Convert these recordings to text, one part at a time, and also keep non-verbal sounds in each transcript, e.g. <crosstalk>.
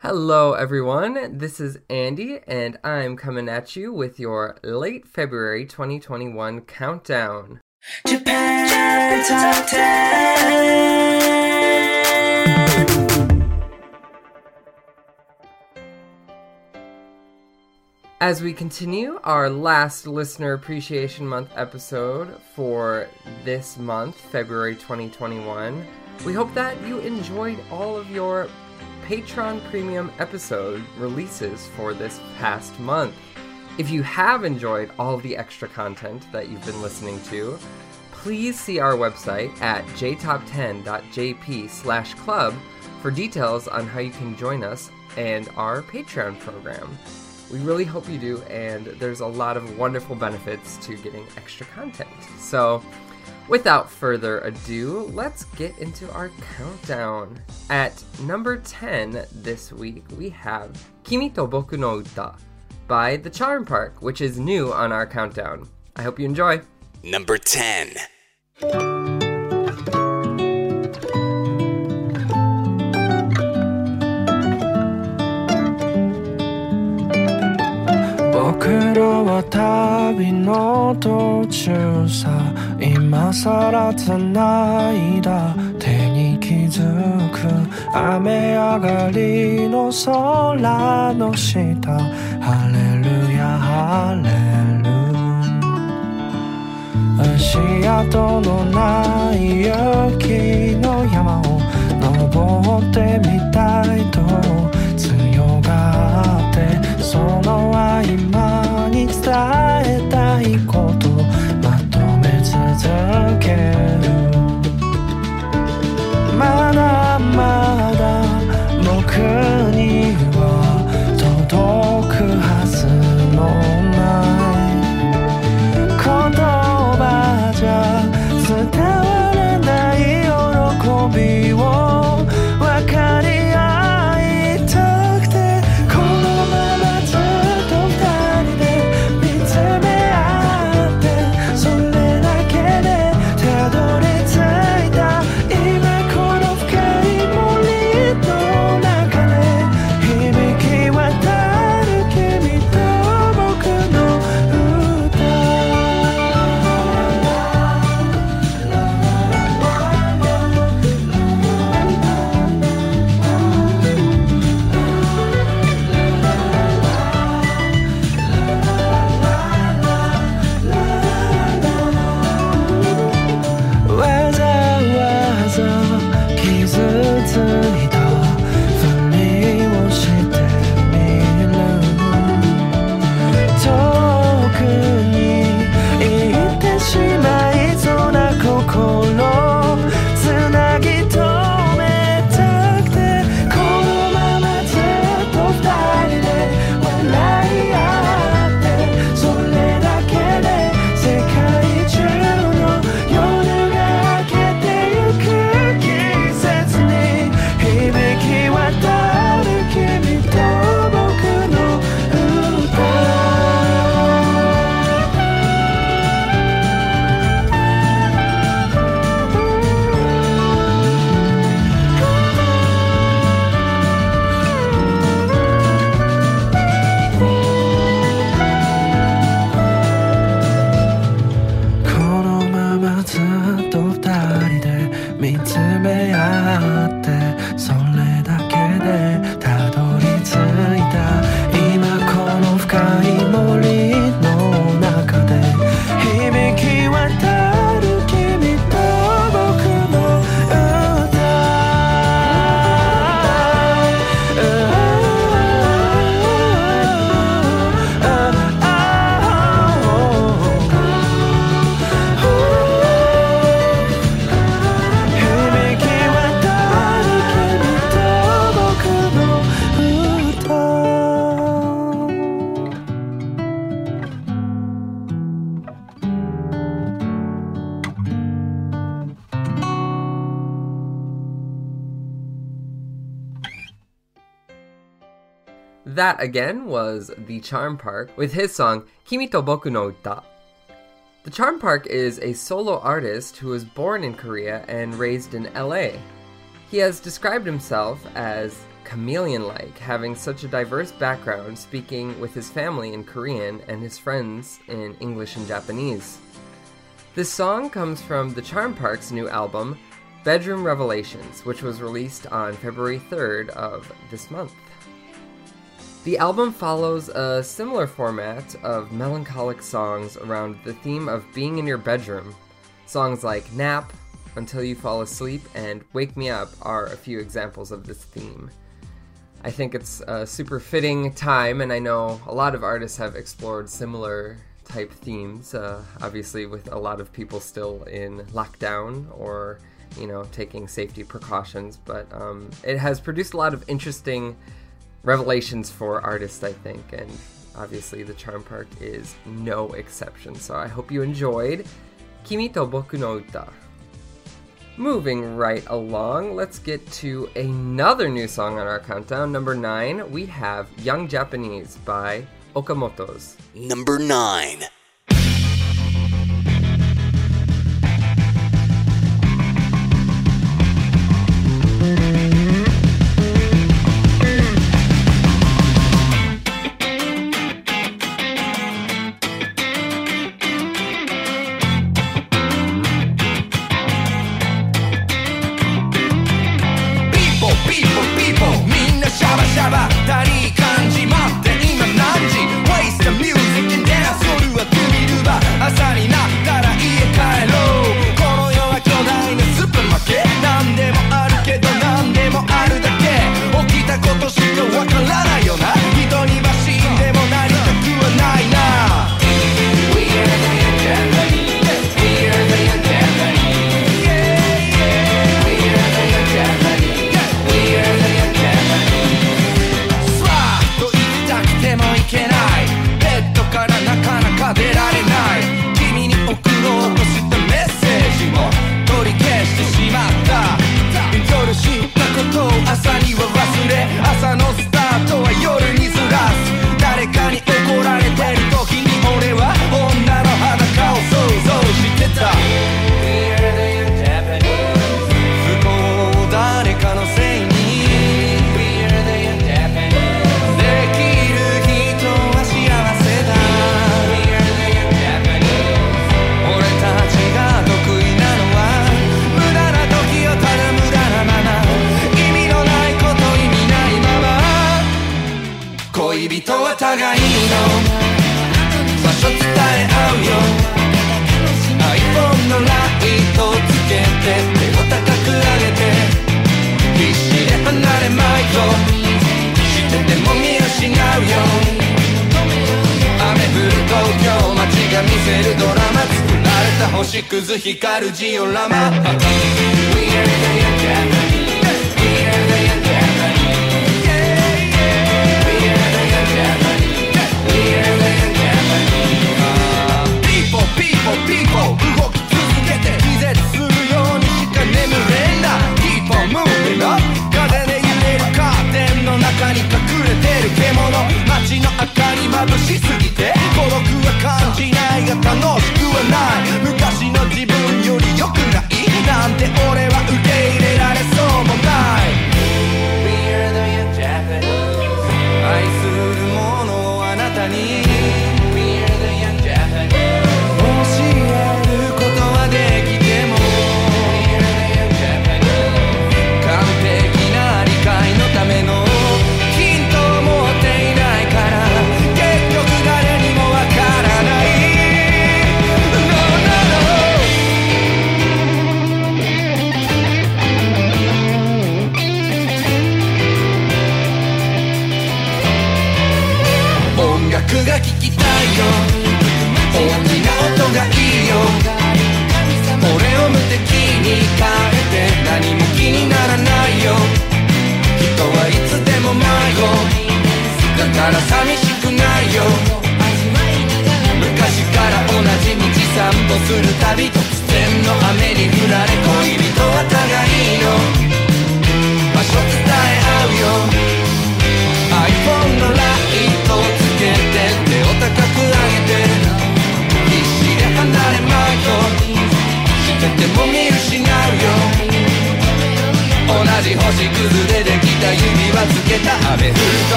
Hello, everyone. This is Andy, and I'm coming at you with your late February 2021 countdown. Japan Top 10. As we continue our last Listener Appreciation Month episode for this month, February 2021, we hope that you enjoyed all of your Patreon Premium episode releases for this past month. If you have enjoyed all the extra content that you've been listening to, please see our website at jtop10.jp slash club for details on how you can join us and our Patreon program. We really hope you do, and there's a lot of wonderful benefits to getting extra content. So, Without further ado, let's get into our countdown. At number 10 this week, we have Kimi to Boku no Uta by The Charm Park, which is new on our countdown. I hope you enjoy. Number 10. 僕らは旅の途中さ 今さら繋いだ手に気づく雨上がりの空の下。晴れるや晴れる足跡のない雪の山を登ってみたいと強がってその合間に伝えたいこと。め続けるまだ that again was The Charm Park with his song "Kimito Boku no Uta. The Charm Park is a solo artist who was born in Korea and raised in LA. He has described himself as chameleon like, having such a diverse background, speaking with his family in Korean and his friends in English and Japanese. This song comes from The Charm Park's new album, Bedroom Revelations, which was released on February 3rd of this month. The album follows a similar format of melancholic songs around the theme of being in your bedroom. Songs like Nap, Until You Fall Asleep, and Wake Me Up are a few examples of this theme. I think it's a super fitting time, and I know a lot of artists have explored similar type themes, uh, obviously, with a lot of people still in lockdown or you know, taking safety precautions, but um, it has produced a lot of interesting revelations for artists, I think, and obviously the Charm Park is no exception. So I hope you enjoyed Kimi to Boku no Uta. Moving right along, let's get to another new song on our countdown. Number 9, we have Young Japanese by Okamotos. Number 9.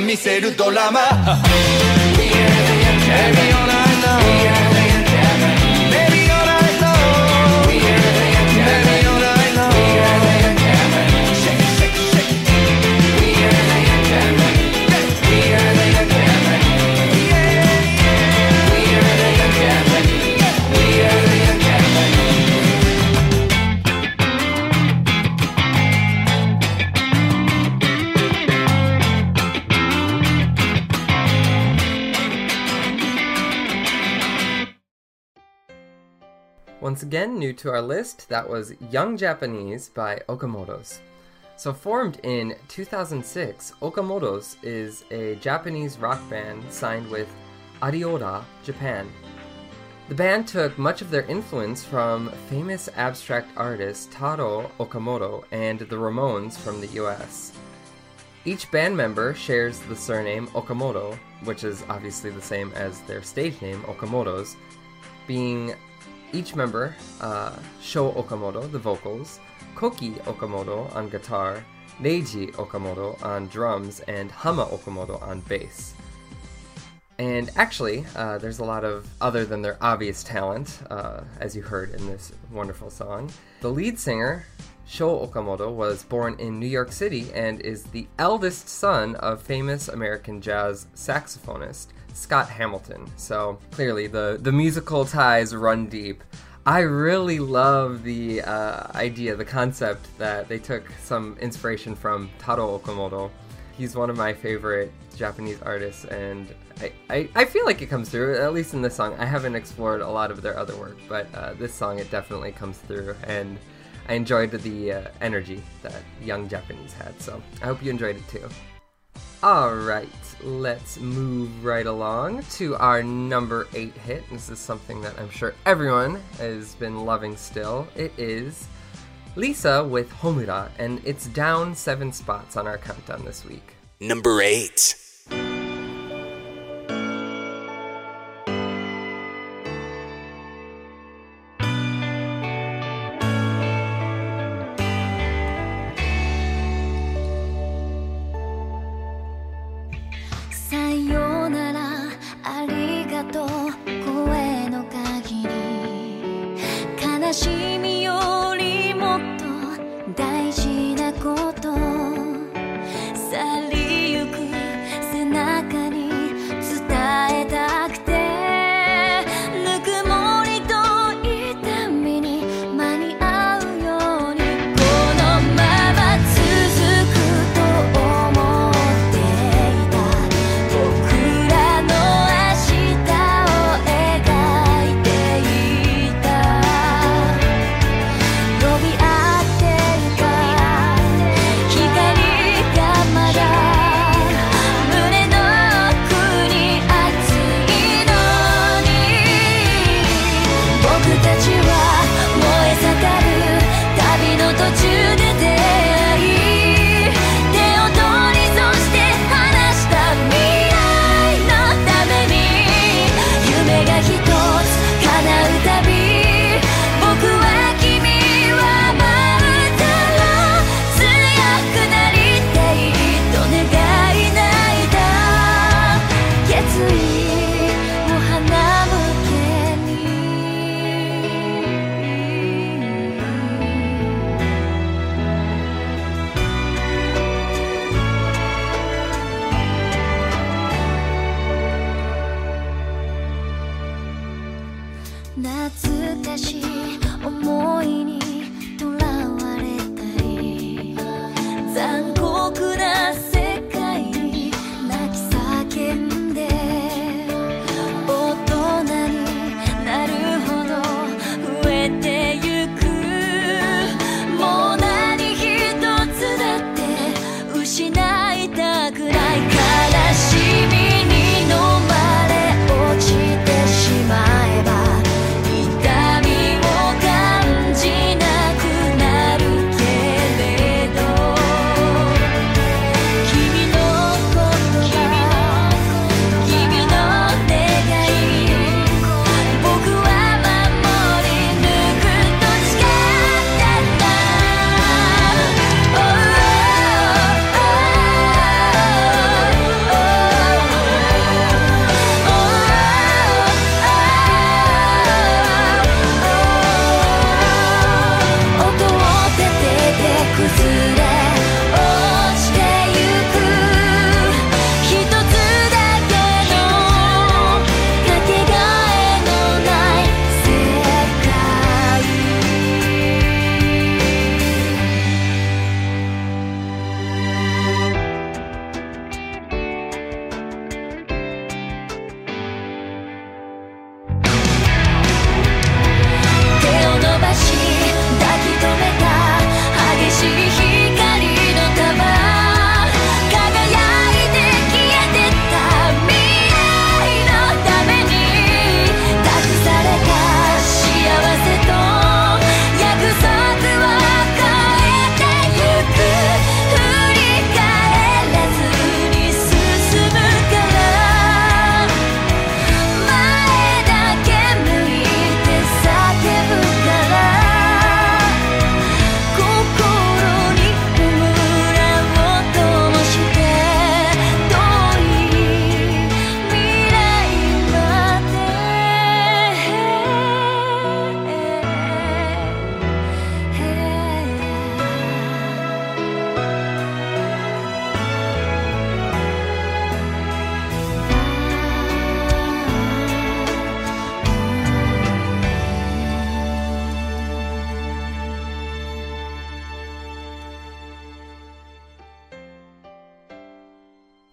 見せるド new to our list, that was Young Japanese by Okamoto's. So, formed in 2006, Okamoto's is a Japanese rock band signed with Ariola, Japan. The band took much of their influence from famous abstract artist Taro Okamoto and the Ramones from the US. Each band member shares the surname Okamoto, which is obviously the same as their stage name, Okamoto's, being each member, uh, Sho Okamoto, the vocals, Koki Okamoto on guitar, Reiji Okamoto on drums, and Hama Okamoto on bass. And actually, uh, there's a lot of other than their obvious talent, uh, as you heard in this wonderful song. The lead singer, Sho Okamoto, was born in New York City and is the eldest son of famous American jazz saxophonist Scott Hamilton. So clearly, the the musical ties run deep. I really love the uh, idea, the concept that they took some inspiration from Taro Okamoto. He's one of my favorite Japanese artists, and I, I, I feel like it comes through, at least in this song. I haven't explored a lot of their other work, but uh, this song, it definitely comes through, and I enjoyed the uh, energy that young Japanese had, so I hope you enjoyed it too. Alright, let's move right along to our number 8 hit. This is something that I'm sure everyone has been loving still. It is Lisa with Homura, and it's down 7 spots on our countdown this week. Number 8.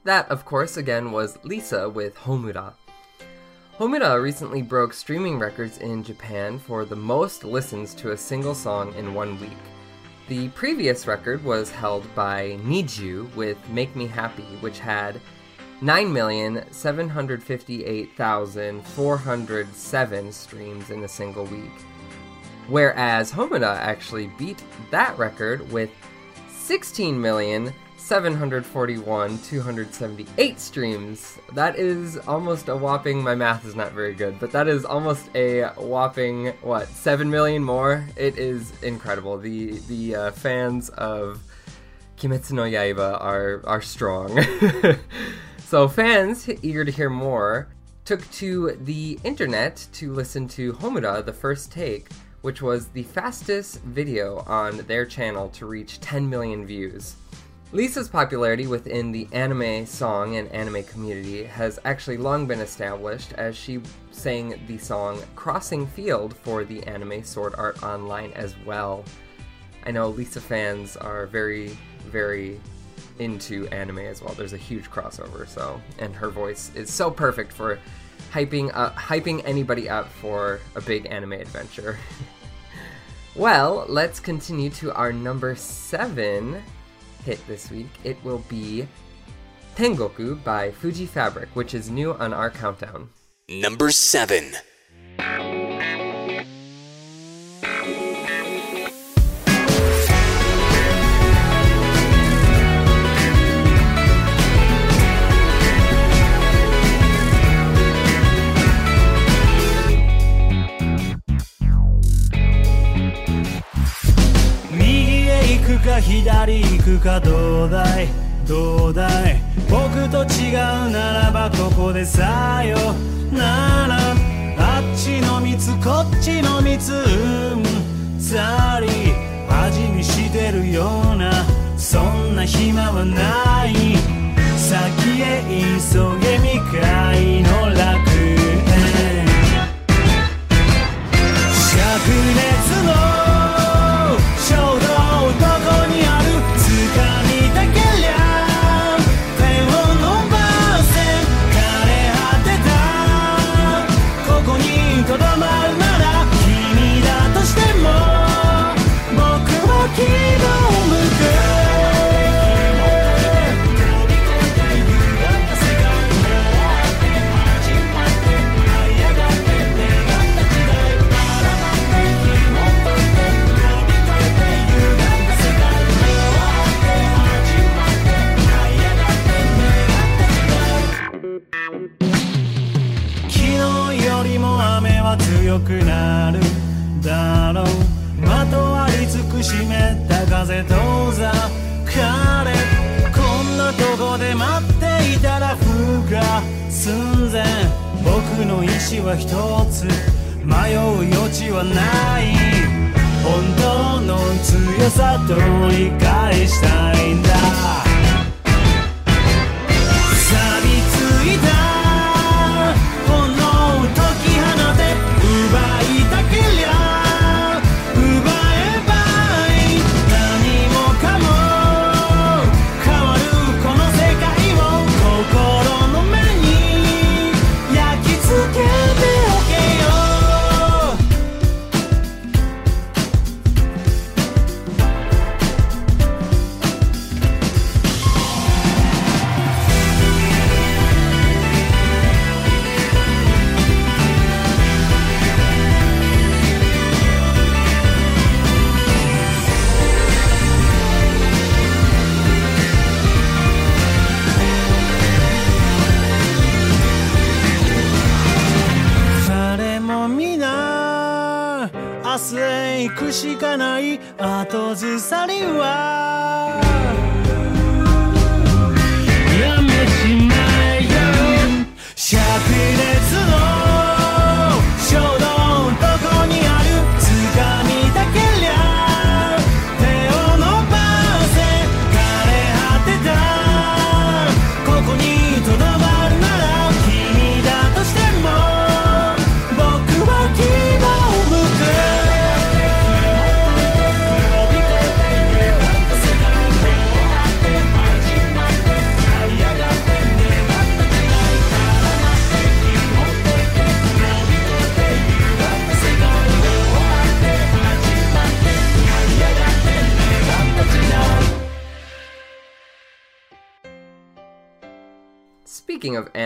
That, of course, again was Lisa with Homura. Homura recently broke streaming records in Japan for the most listens to a single song in one week. The previous record was held by NiziU with Make Me Happy, which had 9,758,407 streams in a single week. Whereas Homura actually beat that record with 16,741,278 streams. That is almost a whopping, my math is not very good, but that is almost a whopping, what, 7 million more? It is incredible. The, the uh, fans of Kimetsu no Yaiba are, are strong. <laughs> so fans, eager to hear more, took to the internet to listen to Homura, the first take, which was the fastest video on their channel to reach 10 million views. Lisa's popularity within the anime song and anime community has actually long been established as she sang the song Crossing Field for the anime Sword Art Online as well. I know Lisa fans are very, very into anime as well. There's a huge crossover, so and her voice is so perfect for hyping uh, hyping anybody up for a big anime adventure. <laughs> well, let's continue to our number seven hit this week. It will be Tengoku by Fuji Fabric, which is new on our countdown. Number 7. くか左行くかどうだい？どうだい？僕と違うならばここでさよ？ならあっちの蜜こっちの蜜うんざり味見してるようなそんな暇はない。先へ急げ未開の楽。は一つ迷う余地はない。本当の強さと理解したいんだ。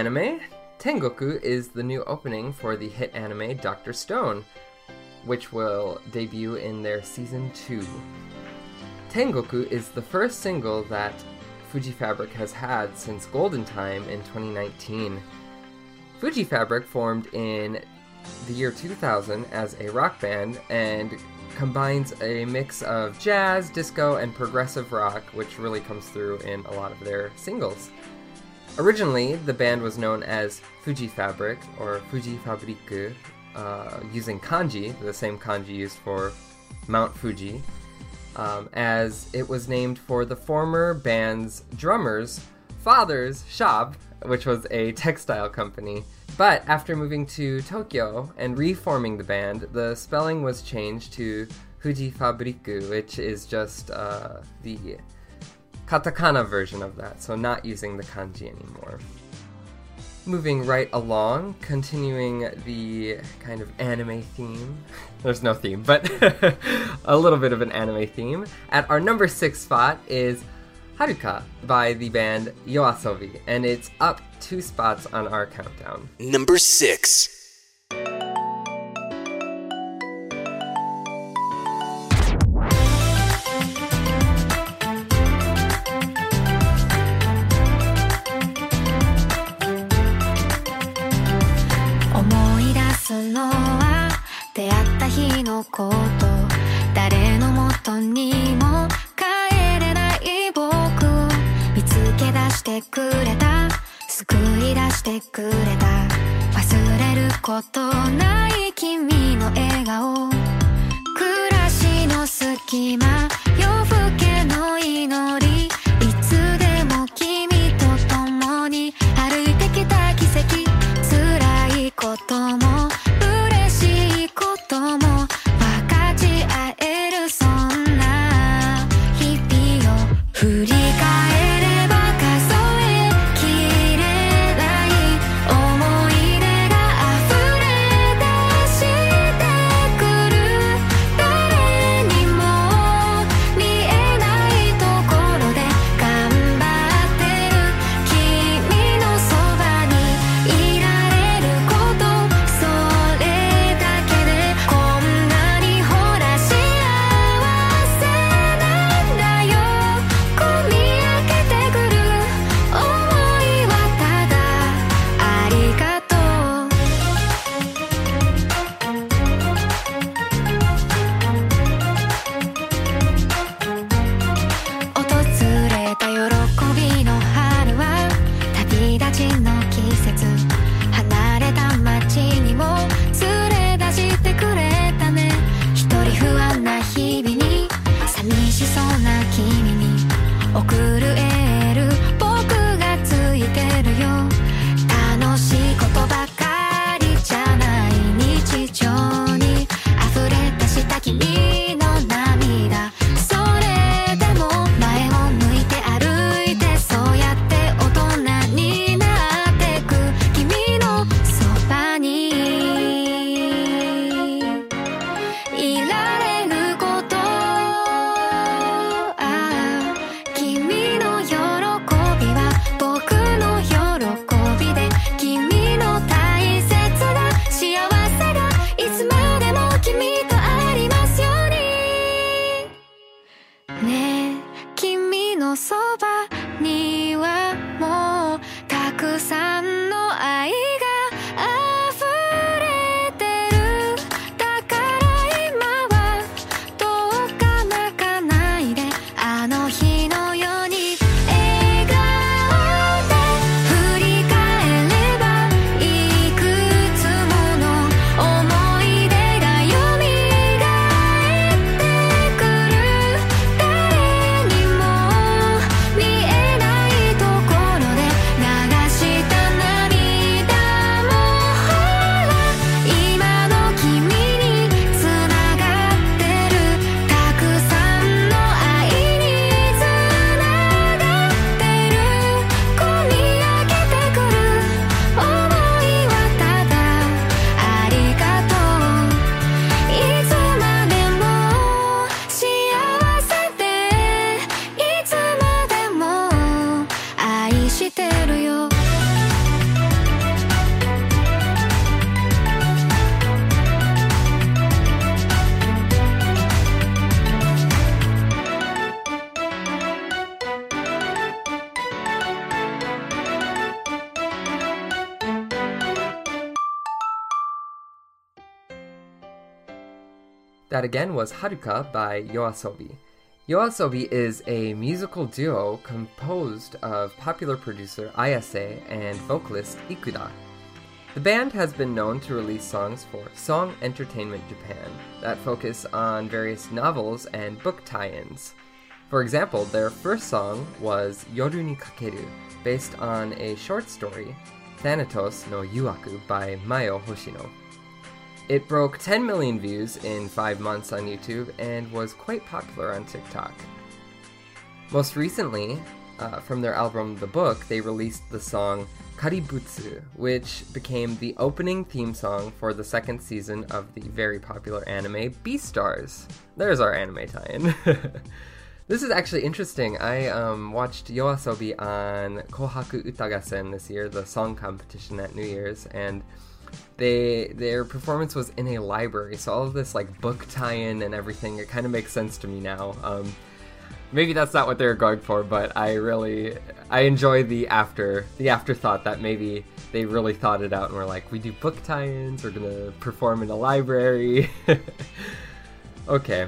Anime, Tengoku is the new opening for the hit anime Doctor Stone, which will debut in their season 2. Tengoku is the first single that Fuji Fabric has had since Golden Time in 2019. Fuji Fabric formed in the year 2000 as a rock band and combines a mix of jazz, disco, and progressive rock, which really comes through in a lot of their singles. Originally, the band was known as Fuji Fabric or Fuji Fabriku, uh, using kanji, the same kanji used for Mount Fuji, um, as it was named for the former band's drummer's father's shop, which was a textile company. But after moving to Tokyo and reforming the band, the spelling was changed to Fuji Fabriku, which is just uh, the katakana version of that, so not using the kanji anymore. Moving right along, continuing the kind of anime theme. <laughs> There's no theme, but <laughs> a little bit of an anime theme. At our number six spot is Haruka by the band Yoasobi, and it's up two spots on our countdown. Number 6. のは出会った日のこと誰のもとにも帰れない僕。を見つけ出してくれた救い出してくれた。忘れることない君。That again was Haruka by Yoasobi. Yoasobi is a musical duo composed of popular producer Ayase and vocalist Ikura. The band has been known to release songs for Sony Entertainment Japan that focus on various novels and book tie ins. For example, their first song was Yoru ni Kakeru, based on a short story, Thanatos no Yuwaku by Mayo Hoshino. It broke 10 million views in 5 months on YouTube and was quite popular on TikTok. Most recently, uh, from their album The Book, they released the song Kaibutsu, which became the opening theme song for the second season of the very popular anime Beastars. There's our anime tie in. <laughs> this is actually interesting. I um, watched Yoasobi on Kohaku Uta Gassen this year, the song competition at New Year's, and they their performance was in a library, so all of this like book tie-in and everything, it kind of makes sense to me now. Um, maybe that's not what they were going for, but I really I enjoy the after the afterthought that maybe they really thought it out and were like, we do book tie-ins, we're gonna perform in a library. <laughs> okay,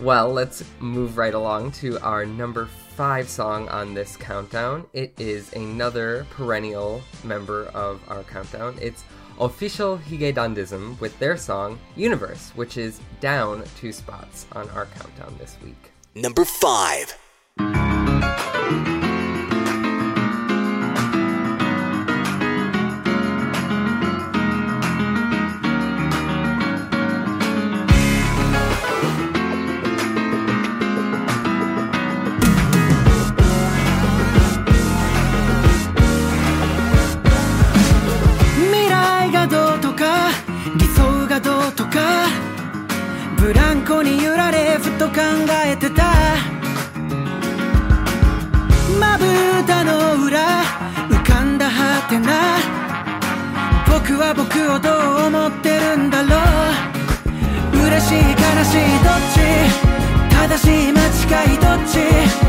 well let's move right along to our number five song on this countdown. It is another perennial member of our countdown. It's Official Hige Dandism with their song Universe, which is down two spots on our countdown this week. Number 5. 違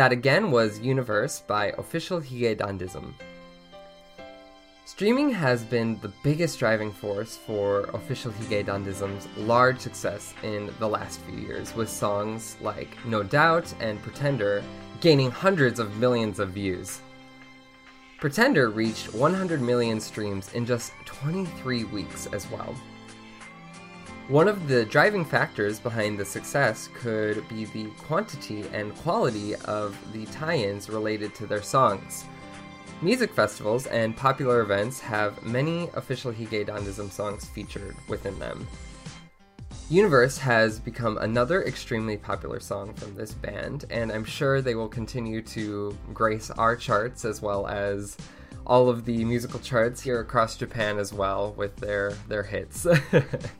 That again was Universe by Official Hige Dandism. Streaming has been the biggest driving force for Official Hige Dandism's large success in the last few years, with songs like No Doubt and Pretender gaining hundreds of millions of views. Pretender reached 100 million streams in just 23 weeks as well. One of the driving factors behind the success could be the quantity and quality of the tie ins related to their songs. Music festivals and popular events have many official Hige Dandism songs featured within them. Universe has become another extremely popular song from this band, and I'm sure they will continue to grace our charts as well as all of the musical charts here across Japan as well with their their hits. <laughs>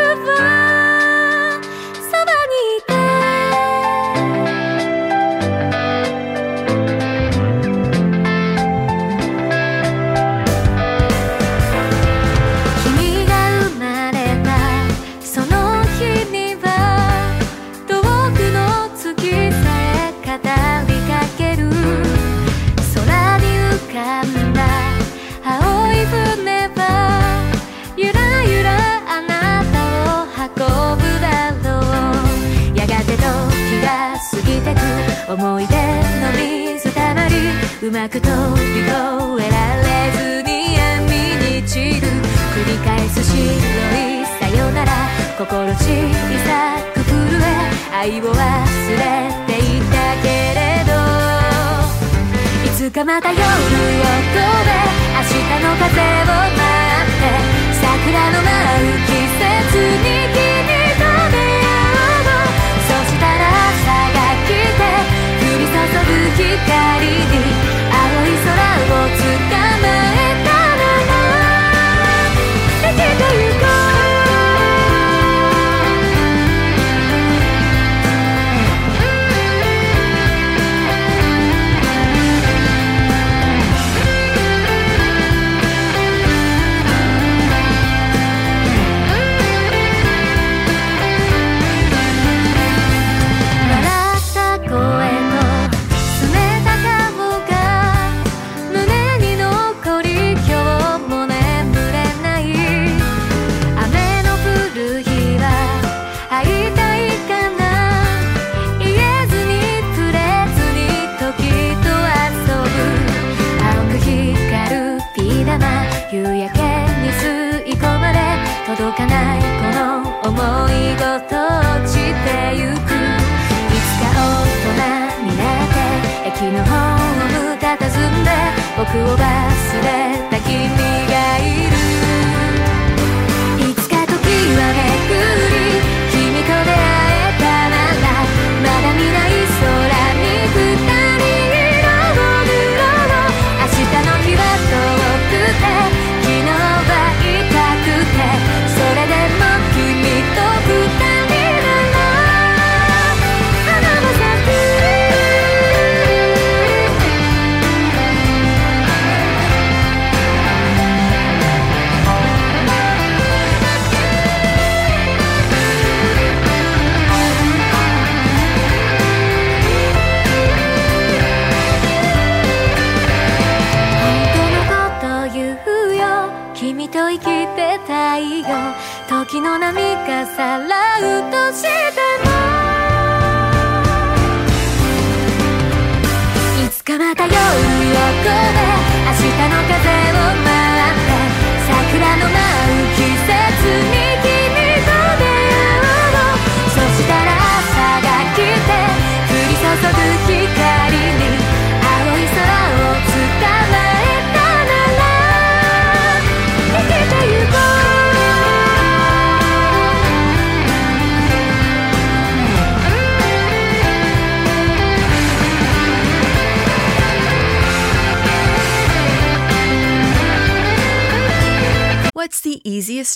思い出の水たまりうまく飛び越えられずに闇に散る。繰り返す白いさよなら心小さく震え愛を忘れていたけれどいつかまた夜を越え明日の風を待って桜の舞う季節に君光に青い空を捕まえ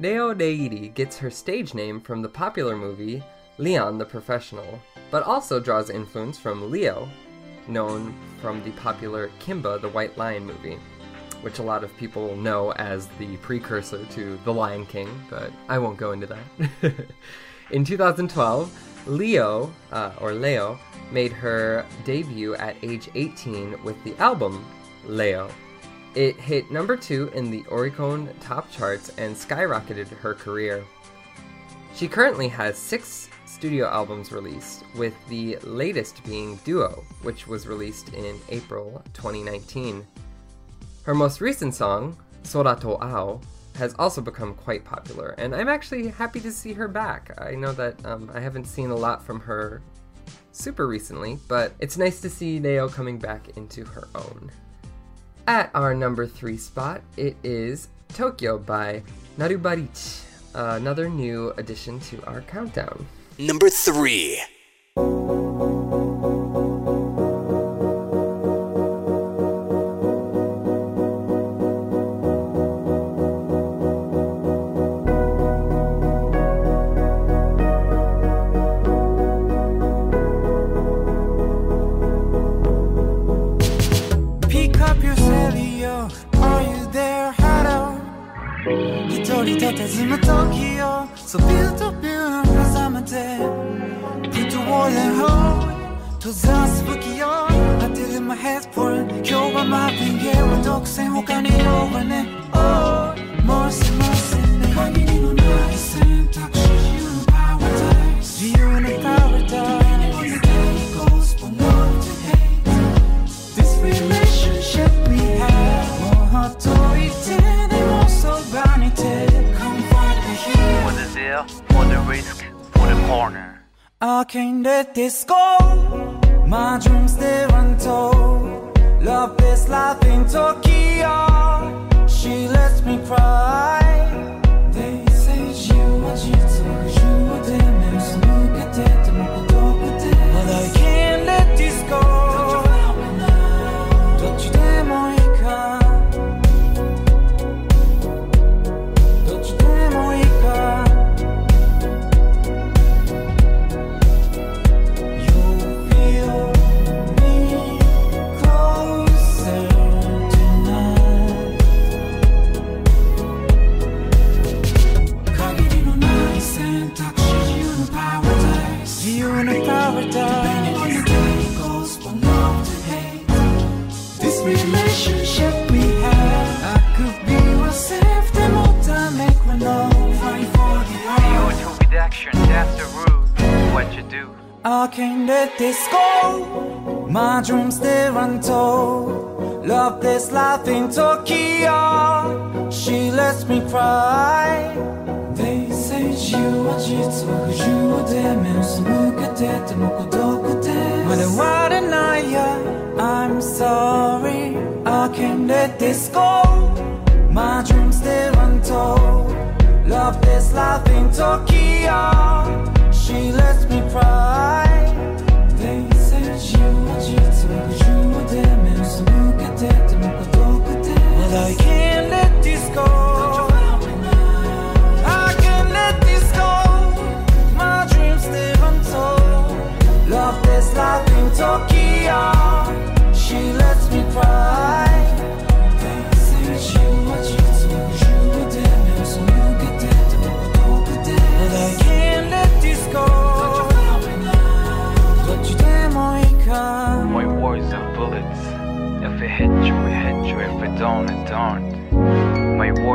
Leo Ieiri gets her stage name from the popular movie Leon the Professional, but also draws influence from Leo, known from the popular Kimba the White Lion movie, which a lot of people know as the precursor to The Lion King, but I won't go into that. <laughs> In 2012, Leo, uh, or Leo, made her debut at age 18 with the album Leo. It hit number two in the Oricon top charts and skyrocketed her career. She currently has six studio albums released, with the latest being Duo, which was released in April 2019. Her most recent song, Sora to Ao, has also become quite popular, and I'm actually happy to see her back. I know that um, I haven't seen a lot from her super recently, but it's nice to see Leo coming back into her own. At our number three spot, it is Tokyo by Nulbarich, another new addition to our countdown. Number 3.「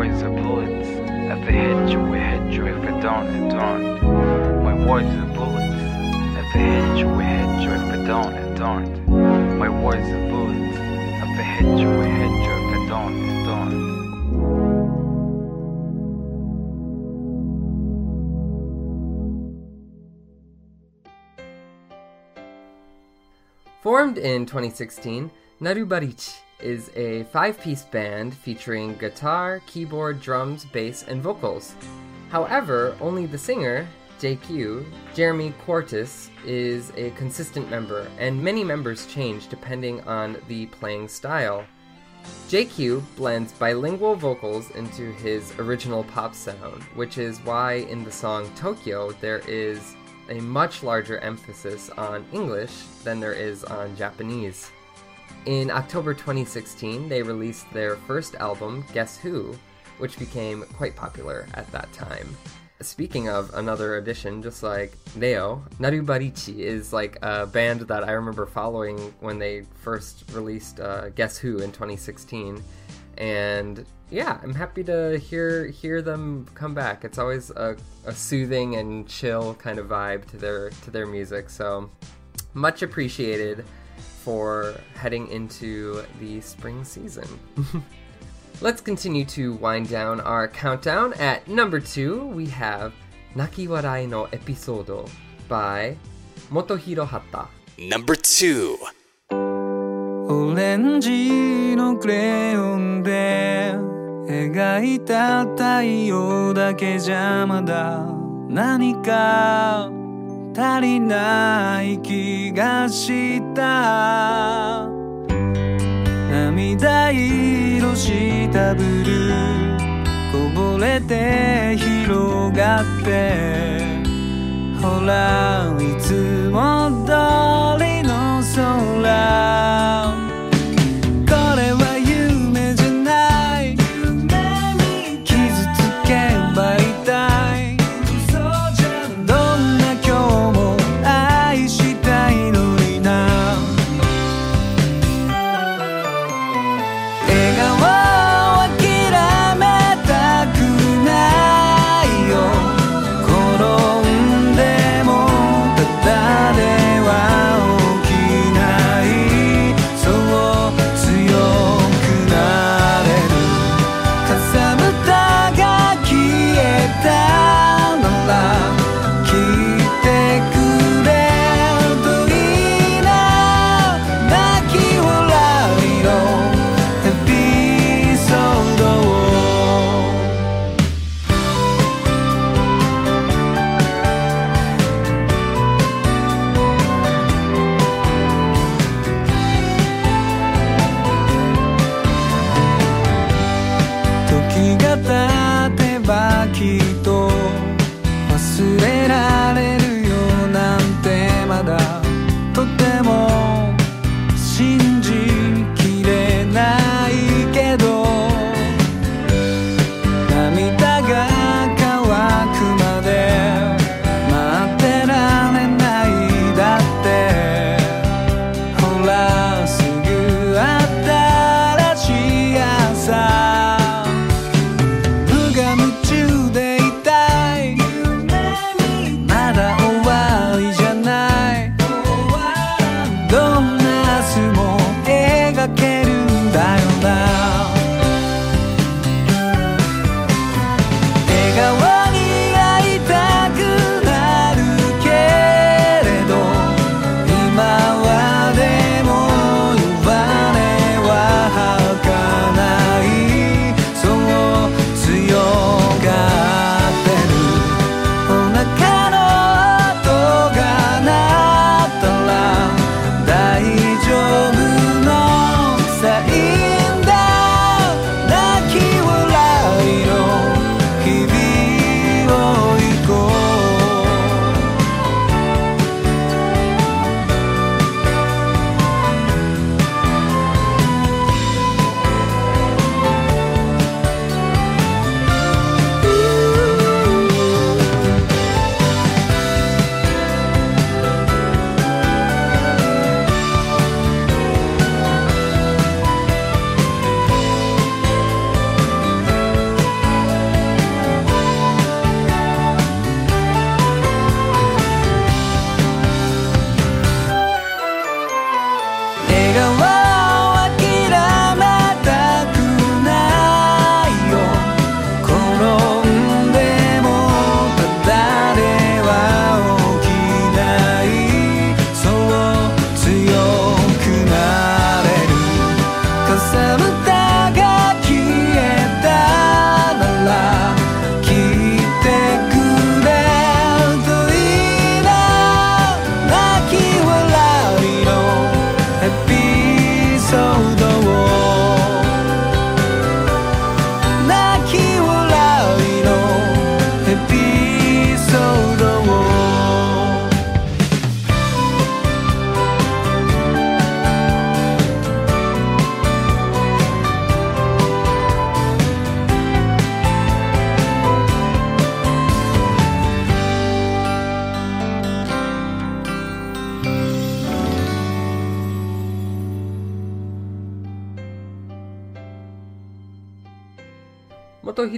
words are bullets. If it hit you, it hit you. If it don't, don't. My words are bullets. If it hit you, it hit you. If it don't, don't. My words are bullets. If it hit you, it hit you. If it don't, don't. Formed in 2016, Nulbarich is a five piece band featuring guitar, keyboard, drums, bass, and vocals. However, only the singer, JQ, Jeremy Quartus, is a consistent member, and many members change depending on the playing style. JQ blends bilingual vocals into his original pop sound, which is why in the song Tokyo there is a much larger emphasis on English than there is on Japanese. In October 2016, they released their first album, Guess Who, which became quite popular at that time. Speaking of another addition, just like Leo, Nulbarich is like a band that I remember following when they first released uh, Guess Who in 2016, and yeah, I'm happy to hear hear them come back. It's always a, a soothing and chill kind of vibe to their to their music, so much appreciated for heading into the spring season. <laughs> Let's continue to wind down our countdown. At number two, we have Nakiwarai no Episodo by Motohiro Hata. Number two. オレンジのクレヨンで描いた太陽だけじゃまだ何か足りない気がした。涙色したブルー。こぼれて広がって。ほらいつも通りの空。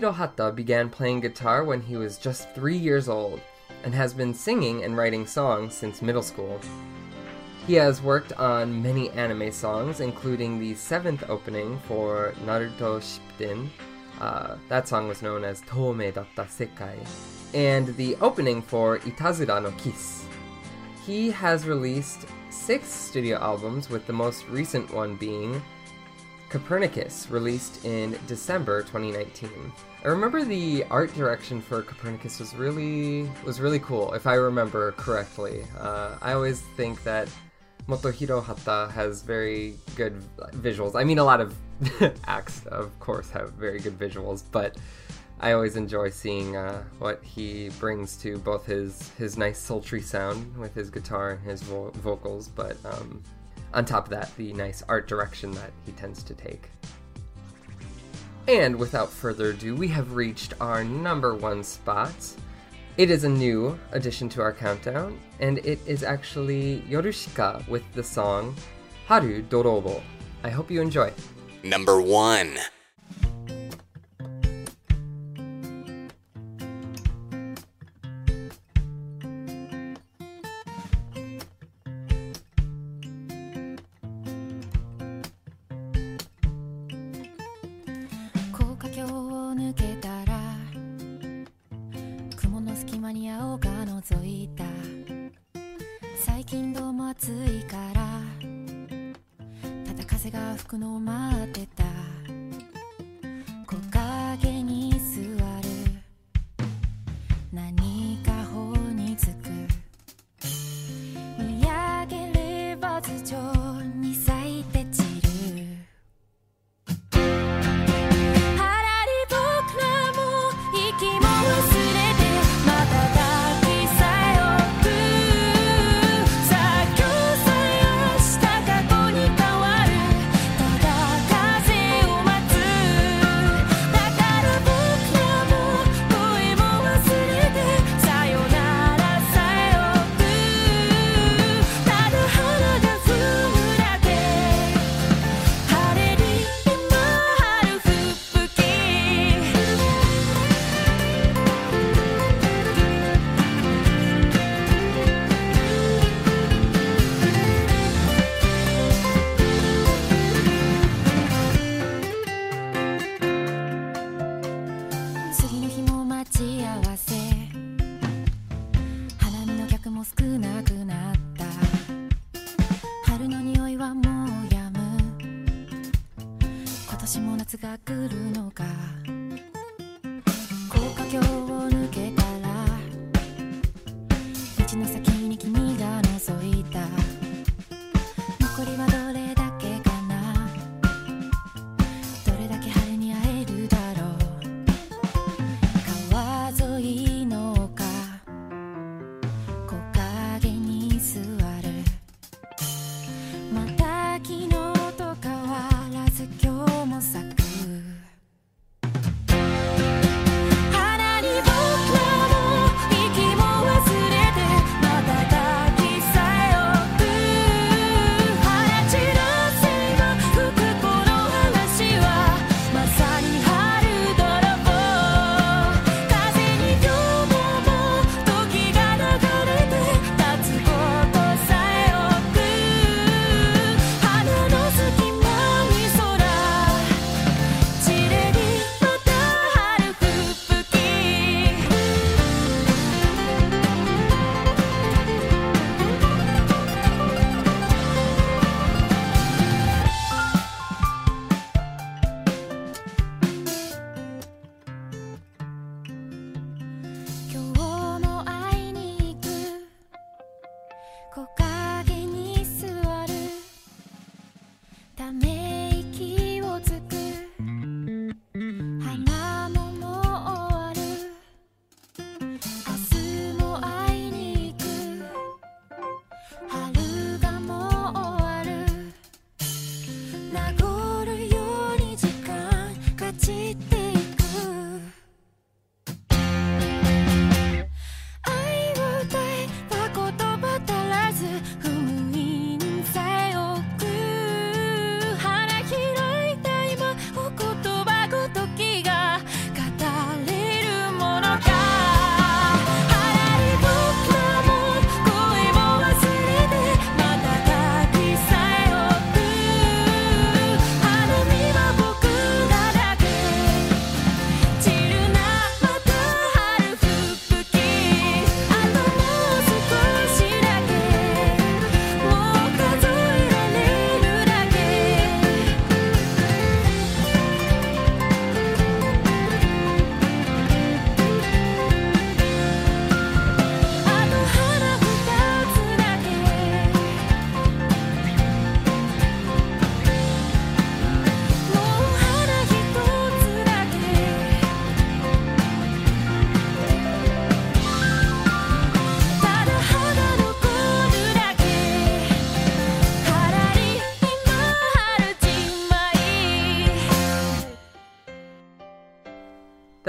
Hirohata began playing guitar when he was just three years old and has been singing and writing songs since middle school. He has worked on many anime songs, including the seventh opening for Naruto Shippuden. Uh, that song was known as Tomei Datta Sekai, and the opening for Itazura no Kiss. He has released six studio albums, with the most recent one being Copernicus, released in December 2019. I remember the art direction for Copernicus was really was really cool, if I remember correctly. Uh, I always think that Motohiro Hata has very good visuals. I mean, a lot of <laughs> acts, of course, have very good visuals, but I always enjoy seeing uh, what he brings to both his his nice sultry sound with his guitar and his vo- vocals, but um, on top of that, the nice art direction that he tends to take. And without further ado, we have reached our number one spot. It is a new addition to our countdown, and it is actually Yorushika with the song Haru Dorobo. I hope you enjoy. Number one.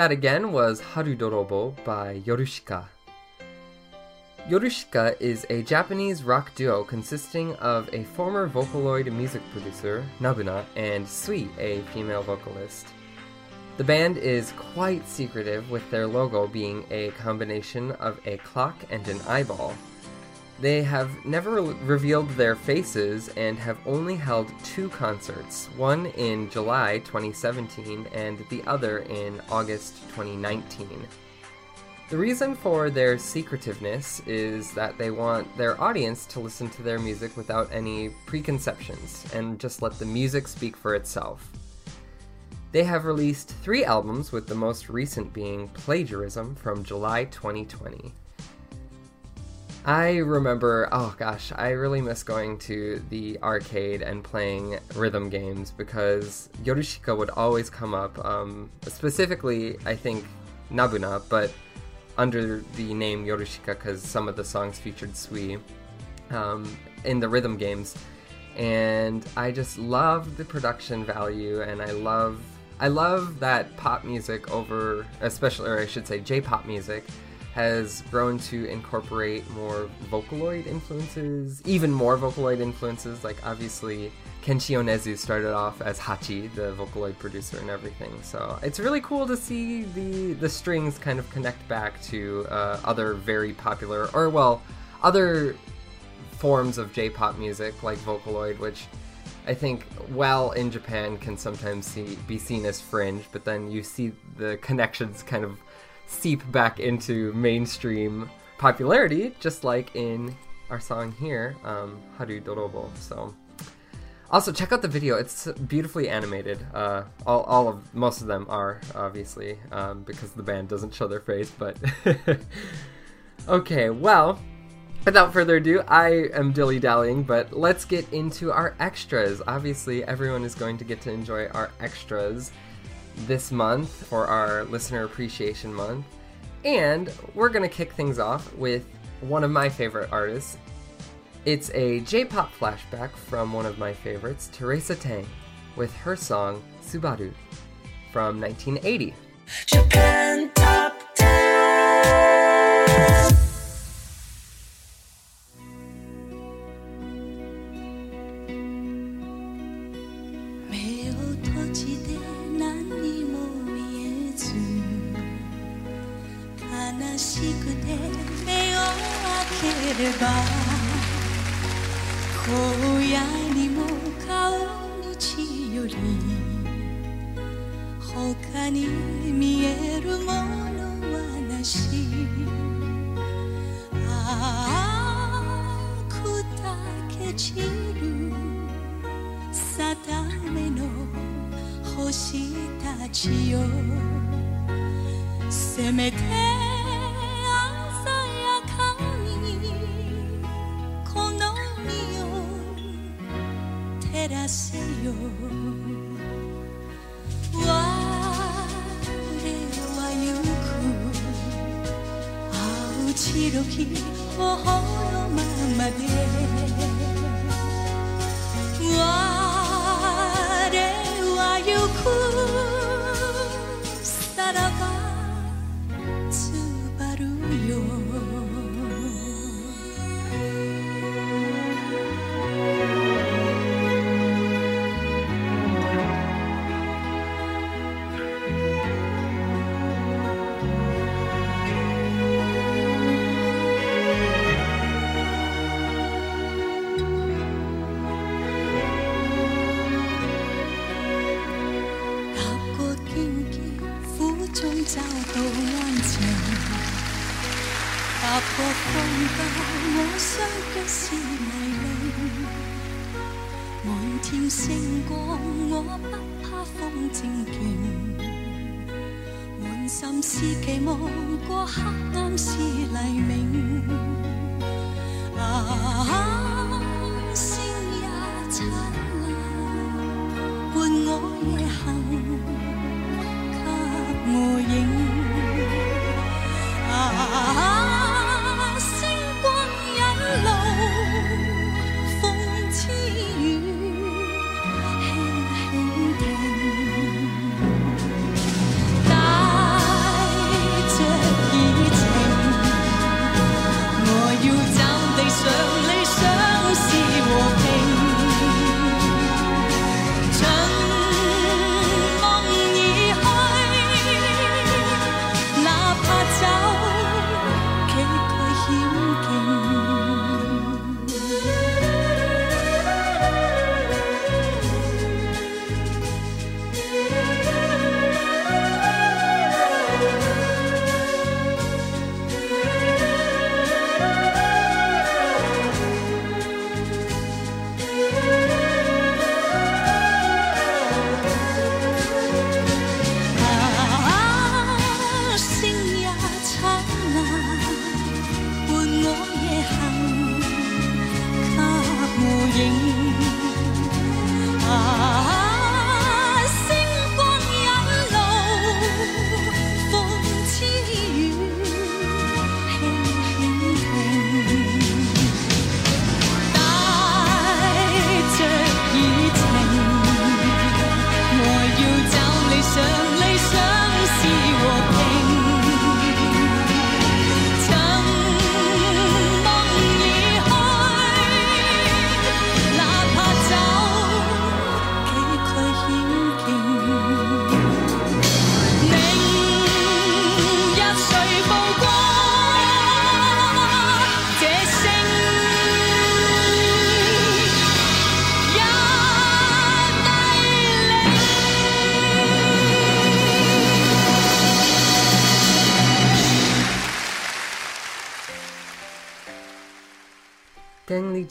That again was Haru Dorobo by Yorushika. Yorushika is a Japanese rock duo consisting of a former Vocaloid music producer, n-buna, and suis, a female vocalist. The band is quite secretive, with their logo being a combination of a clock and an eyeball. They have never revealed their faces and have only held two concerts, one in July 2017 and the other in August 2019. The reason for their secretiveness is that they want their audience to listen to their music without any preconceptions and just let the music speak for itself. They have released three albums, with the most recent being Plagiarism from July 2020. I remember, oh gosh, I really miss going to the arcade and playing rhythm games because Yorushika would always come up. Um, specifically, I think n-buna, but under the name Yorushika because some of the songs featured suis um, in the rhythm games. And I just love the production value, and I love I love that pop music over, especially, or I should say, J-pop music has grown to incorporate more Vocaloid influences, even more Vocaloid influences. Like obviously, Kenshi Yonezu started off as Hachi, the Vocaloid producer, and everything. So it's really cool to see the the strings kind of connect back to uh, other very popular, or well, other forms of J-pop music like Vocaloid, which I think, while in Japan can sometimes see, be seen as fringe, but then you see the connections kind of seep back into mainstream popularity, just like in our song here, um, Haru Dorobo. So, also check out the video; it's beautifully animated. Uh, all, all of most of them are obviously um, because the band doesn't show their face, but <laughs> okay. Well, without further ado, I am dilly dallying, but let's get into our extras. Obviously, everyone is going to get to enjoy our extras this month for our Listener Appreciation Month. And we're going to kick things off with one of my favorite artists. It's a J pop flashback from one of my favorites, Teresa Tang, with her song Subaru from 1980. Japan Top 10.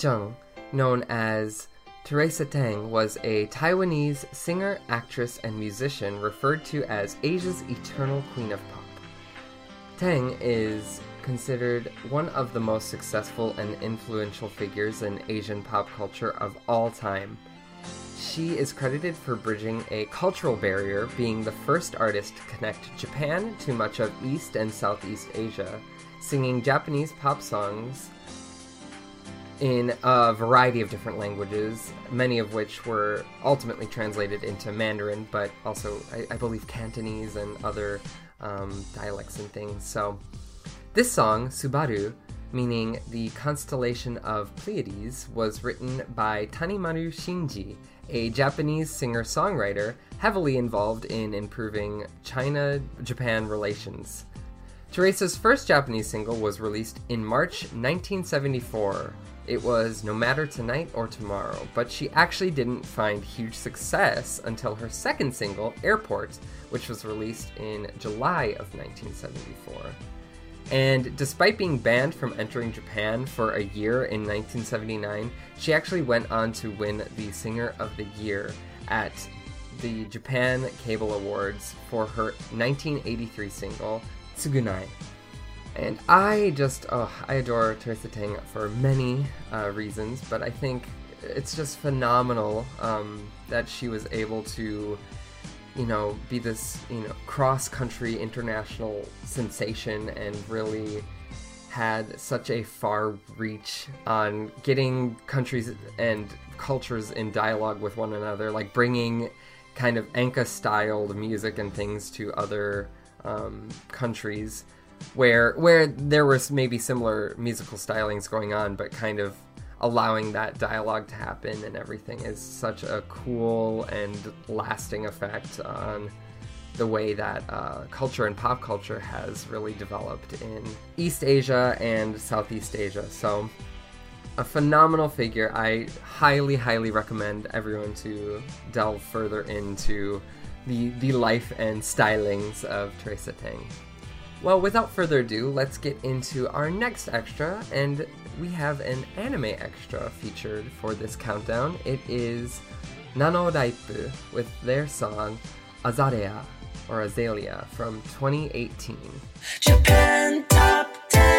Deng known as Teresa Tang, was a Taiwanese singer, actress, and musician referred to as Asia's eternal queen of pop. Tang is considered one of the most successful and influential figures in Asian pop culture of all time. She is credited for bridging a cultural barrier, being the first artist to connect Japan to much of East and Southeast Asia, singing Japanese pop songs in a variety of different languages, many of which were ultimately translated into Mandarin, but also, I, I believe, Cantonese and other um, dialects and things. So, this song, Subaru, meaning the constellation of Pleiades, was written by Tanimura Shinji, a Japanese singer songwriter heavily involved in improving China Japan relations. Teresa's first Japanese single was released in March 1974. It was No Matter Tonight or Tomorrow, but she actually didn't find huge success until her second single, Airport, which was released in July of 1974. And despite being banned from entering Japan for a year in 1979, she actually went on to win the Singer of the Year at the Japan Cable Awards for her 1983 single, Tsugunai. And I just, oh, I adore Teresa Teng for many uh, reasons, but I think it's just phenomenal um, that she was able to, you know, be this, you know, cross country international sensation and really had such a far reach on getting countries and cultures in dialogue with one another, like bringing kind of enka styled music and things to other um, countries where where there was maybe similar musical stylings going on, but kind of allowing that dialogue to happen and everything is such a cool and lasting effect on the way that uh, culture and pop culture has really developed in East Asia and Southeast Asia. So, a phenomenal figure. I highly, highly recommend everyone to delve further into the the life and stylings of Teresa Teng. Well, without further ado, let's get into our next extra, and we have an anime extra featured for this countdown. It is Nano with their song Azalea or Azalea from 2018. Japan Top 10.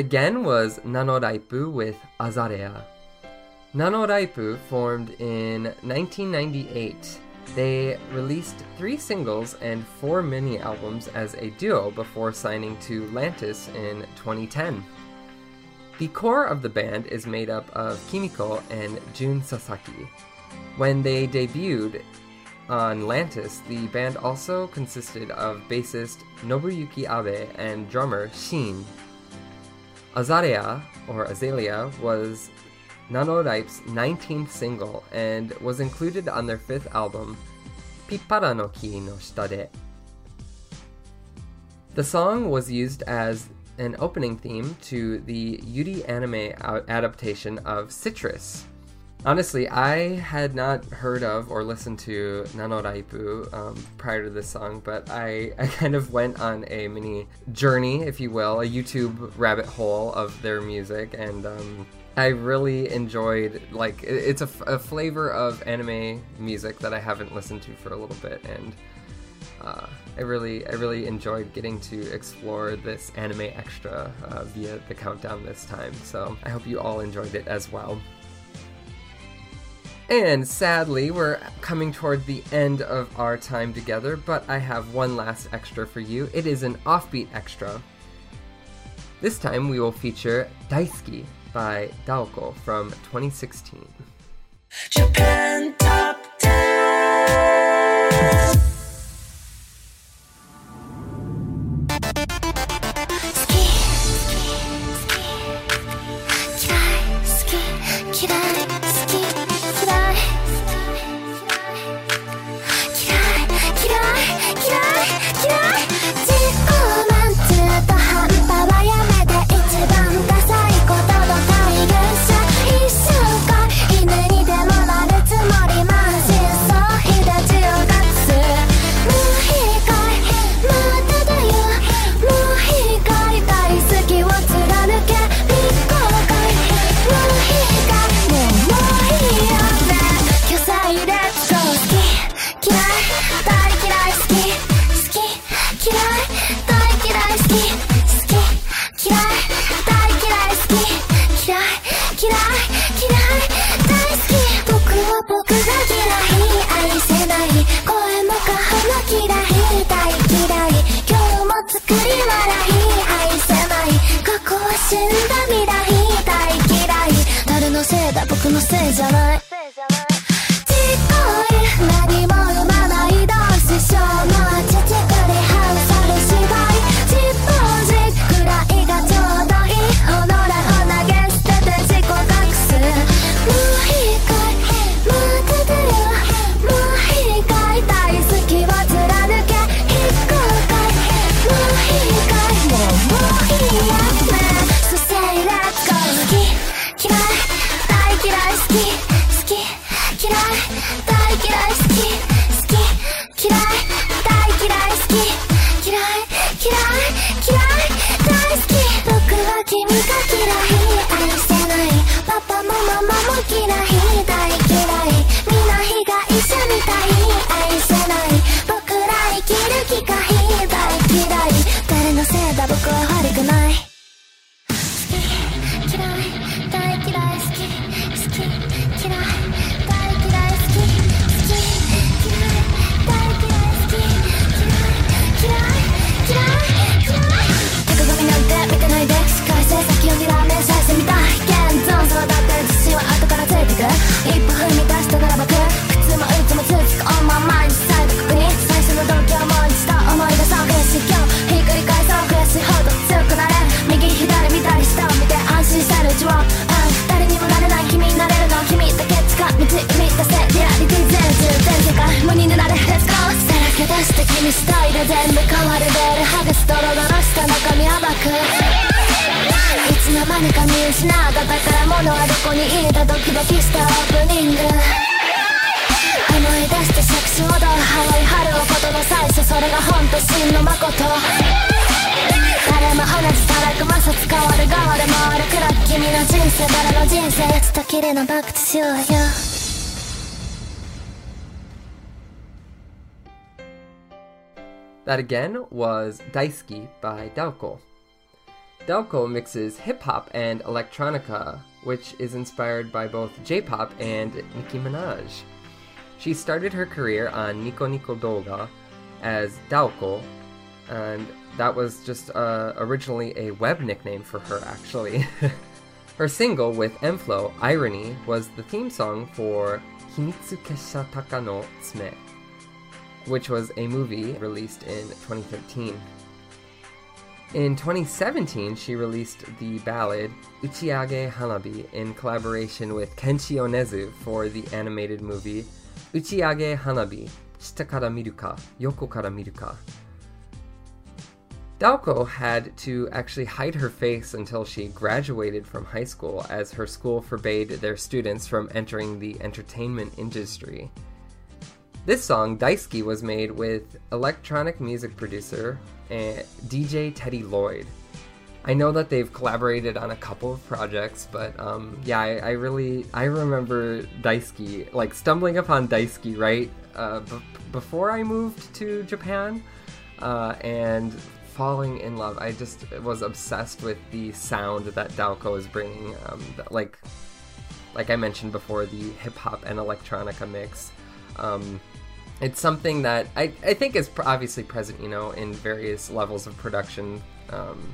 Again was Nanoraipu with Azarea. Nanoraipu formed in 1998. They released three singles and four mini albums as a duo before signing to Lantis in 2010. The core of the band is made up of Kimiko and Jun Sasaki. When they debuted on Lantis, the band also consisted of bassist Nobuyuki Abe and drummer Shin. Azalea, or Azalea, was Nanoripe's 19th single and was included on their fifth album, Pippara no Ki no. The song was used as an opening theme to the Yuri anime adaptation of Citrus. Honestly, I had not heard of or listened to Nanoraipu um, prior to this song, but I, I kind of went on a mini journey, if you will, a YouTube rabbit hole of their music, and um, I really enjoyed like it- it's a, flavor of anime music that I haven't listened to for a little bit, and uh, I really I really enjoyed getting to explore this anime extra uh, via the countdown this time. So I hope you all enjoyed it as well. And sadly, we're coming toward the end of our time together, but I have one last extra for you. It is an offbeat extra. This time we will feature Daisuki by Daoko from 2016. Japan 見失った宝物はどこにいたドキドキしたオープニング思い出して作詞踊るハワイ春をことの最初それが本と真の誠。誰も同じたらく摩擦変わる側で回る暗く君の人生誰の人生いつと綺麗なバックしよ。うよ That again was Daisuki by Daoko. Daoko mixes hip hop and electronica, which is inspired by both J pop and Nicki Minaj. She started her career on Nico Nico Doga as Daoko, and that was just uh, originally a web nickname for her, actually. <laughs> her single with Enflow, Irony, was the theme song for Himitsu Kessha Taka no Tsume, which was a movie released in 2013. In 2017, she released the ballad Uchiage Hanabi in collaboration with Kenshi Yonezu for the animated movie Uchiage Hanabi, Shita kara miru ka, Yoko kara miru ka. Daoko had to actually hide her face until she graduated from high school, as her school forbade their students from entering the entertainment industry. This song, Daisuki, was made with electronic music producer and DJ TeddyLoid. I know that they've collaborated on a couple of projects, but um, yeah, I, I, really I remember Daisuki like stumbling upon Daisuki right uh, b- before I moved to Japan, uh, and falling in love. I just was obsessed with the sound that Daoko is bringing. Um, like, like I mentioned before, the hip hop and electronica mix. Um, it's something that I, I think is obviously present, you know, in various levels of production um,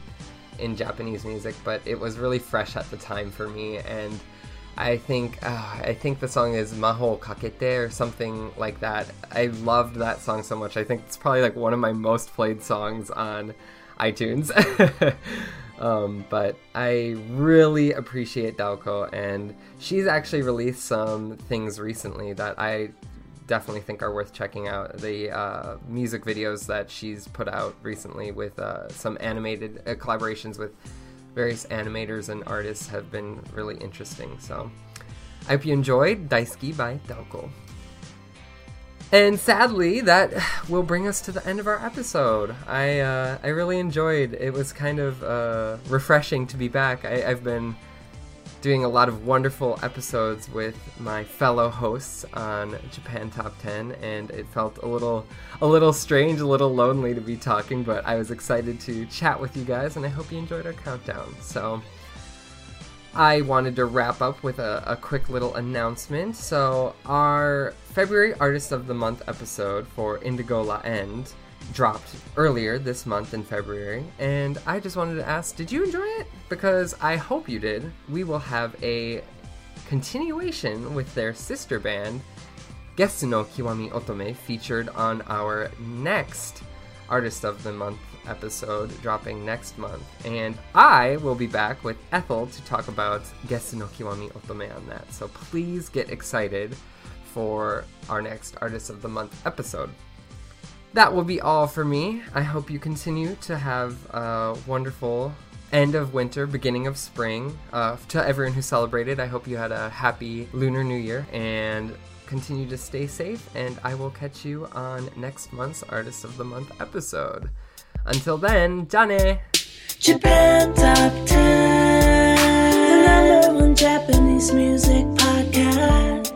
in Japanese music, but it was really fresh at the time for me, and I think uh, I think the song is Maho Kakete or something like that. I loved that song so much. I think it's probably like one of my most played songs on iTunes. <laughs> um, but I really appreciate Daoko, and she's actually released some things recently that I definitely think are worth checking out. The uh, music videos that she's put out recently with uh, some animated uh, collaborations with various animators and artists have been really interesting. So I hope you enjoyed Daisuki by Daoko. And sadly, that will bring us to the end of our episode. I uh, I really enjoyed. It was kind of uh, refreshing to be back. I, I've been doing a lot of wonderful episodes with my fellow hosts on Japan Top 10 and it felt a little a little strange, a little lonely to be talking, but I was excited to chat with you guys and I hope you enjoyed our countdown. So I wanted to wrap up with a, a quick little announcement. So our February Artist of the Month episode for Indigo La End dropped earlier this month in February, and I just wanted to ask, did you enjoy it? Because I hope you did. We will have a continuation with their sister band, Gesu no Kiwami Otome, featured on our next Artist of the Month episode dropping next month. And I will be back with Ethel to talk about Gesu no Kiwami Otome on that. So please get excited for our next Artist of the Month episode that will be all for me. I hope you continue to have a wonderful end of winter, beginning of spring. Uh, to everyone who celebrated, I hope you had a happy Lunar New Year and continue to stay safe. And I will catch you on next month's Artist of the Month episode. Until then, Jane! Japan Top 10, the number one Japanese music podcast.